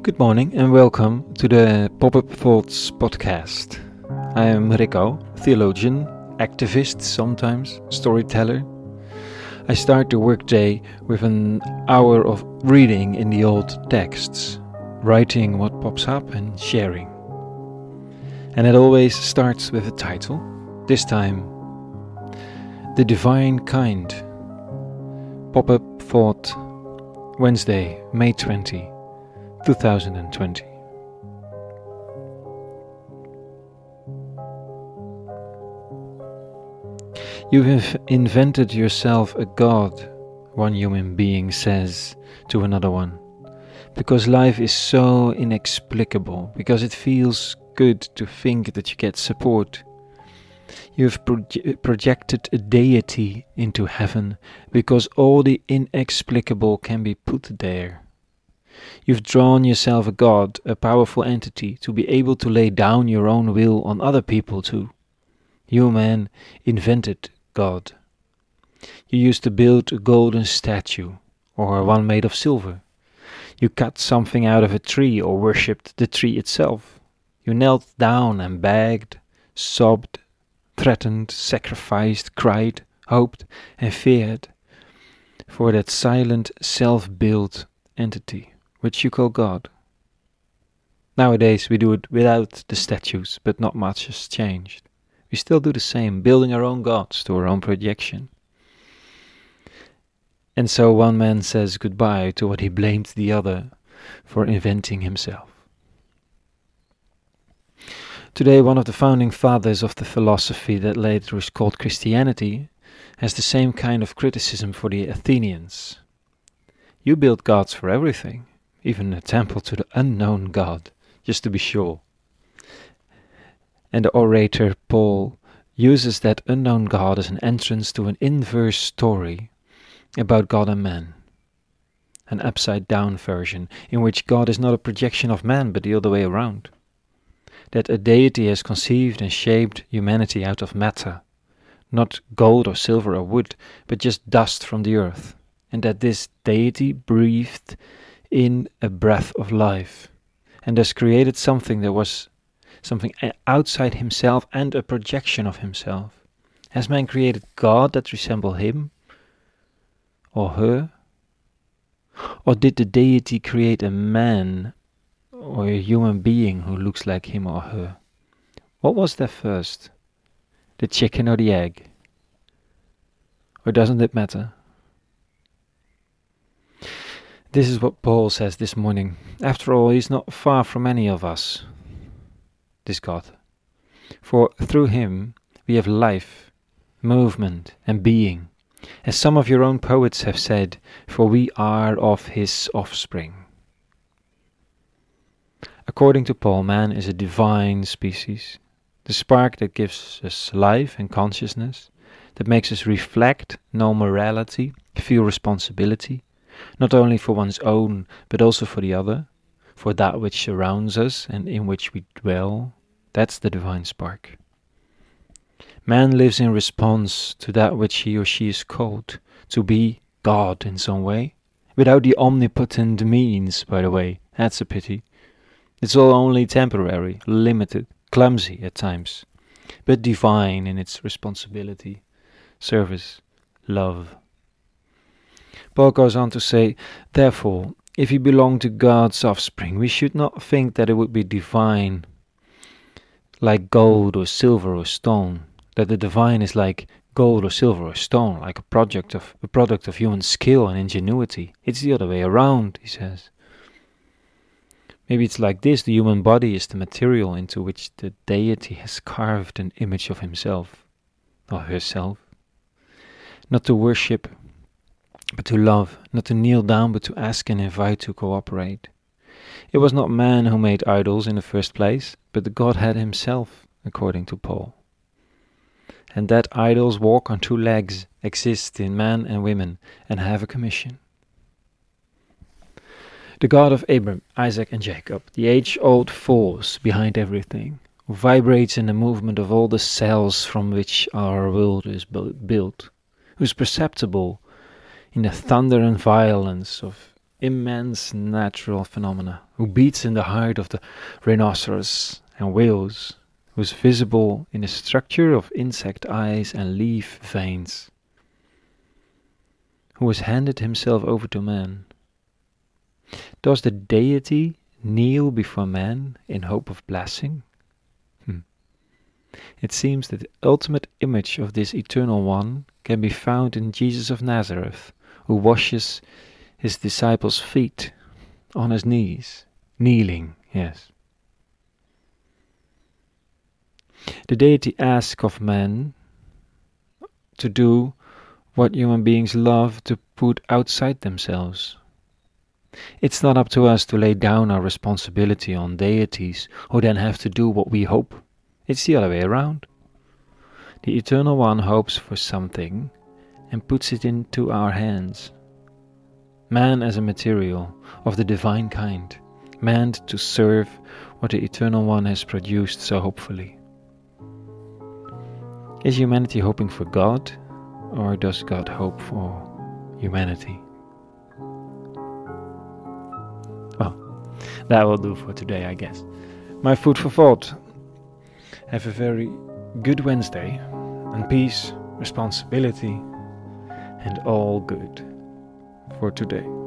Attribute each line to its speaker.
Speaker 1: Good morning and welcome to the Pop Up Thoughts podcast. I am Rico, theologian, activist, sometimes storyteller. I start the workday with an hour of reading in the old texts, writing what pops up and sharing. And it always starts with a title, this time, The Divine Kind. Pop Up Thought, Wednesday, May 20. 2020. You have invented yourself a god, one human being says to another one, because life is so inexplicable, because it feels good to think that you get support. You have proje- projected a deity into heaven because all the inexplicable can be put there. You've drawn yourself a god, a powerful entity, to be able to lay down your own will on other people too. You, man, invented God. You used to build a golden statue, or one made of silver. You cut something out of a tree, or worshipped the tree itself. You knelt down and begged, sobbed, threatened, sacrificed, cried, hoped, and feared for that silent, self built entity which you call God. Nowadays we do it without the statues, but not much has changed. We still do the same, building our own gods to our own projection. And so one man says goodbye to what he blamed the other for inventing himself. Today, one of the founding fathers of the philosophy that later was called Christianity has the same kind of criticism for the Athenians. You build gods for everything even a temple to the unknown God, just to be sure. And the orator Paul uses that unknown God as an entrance to an inverse story about God and man. An upside down version in which God is not a projection of man but the other way around. That a deity has conceived and shaped humanity out of matter, not gold or silver or wood, but just dust from the earth, and that this deity breathed in a breath of life and thus created something that was something outside himself and a projection of himself. Has man created God that resemble him or her? Or did the deity create a man or a human being who looks like him or her? What was there first? The chicken or the egg? Or doesn't it matter? This is what Paul says this morning. After all, he's not far from any of us, this God. For through him we have life, movement, and being. As some of your own poets have said, for we are of his offspring. According to Paul, man is a divine species, the spark that gives us life and consciousness, that makes us reflect, know morality, feel responsibility, not only for one's own, but also for the other, for that which surrounds us and in which we dwell. That's the divine spark. Man lives in response to that which he or she is called to be God in some way, without the omnipotent means, by the way. That's a pity. It's all only temporary, limited, clumsy at times, but divine in its responsibility, service, love. Paul goes on to say, Therefore, if we belong to God's offspring, we should not think that it would be divine like gold or silver or stone, that the divine is like gold or silver or stone, like a project of a product of human skill and ingenuity. It's the other way around, he says. Maybe it's like this the human body is the material into which the deity has carved an image of himself or herself. Not to worship but to love, not to kneel down, but to ask and invite to cooperate. It was not man who made idols in the first place, but the Godhead himself, according to Paul. And that idols walk on two legs, exist in man and women, and have a commission. The God of Abram, Isaac, and Jacob, the age old force behind everything, who vibrates in the movement of all the cells from which our world is built, who is perceptible in the thunder and violence of immense natural phenomena, who beats in the heart of the rhinoceros and whales, who is visible in the structure of insect eyes and leaf veins, who has handed himself over to man. Does the deity kneel before man in hope of blessing? Hmm. It seems that the ultimate image of this eternal one can be found in Jesus of Nazareth, who washes his disciples' feet on his knees, kneeling, yes. The deity asks of man to do what human beings love to put outside themselves. It's not up to us to lay down our responsibility on deities who then have to do what we hope. It's the other way around. The Eternal One hopes for something and puts it into our hands. Man as a material of the divine kind, meant to serve what the Eternal One has produced so hopefully. Is humanity hoping for God, or does God hope for humanity? Well, that will do for today, I guess. My food for thought. Have a very good Wednesday, and peace, responsibility, and all good for today.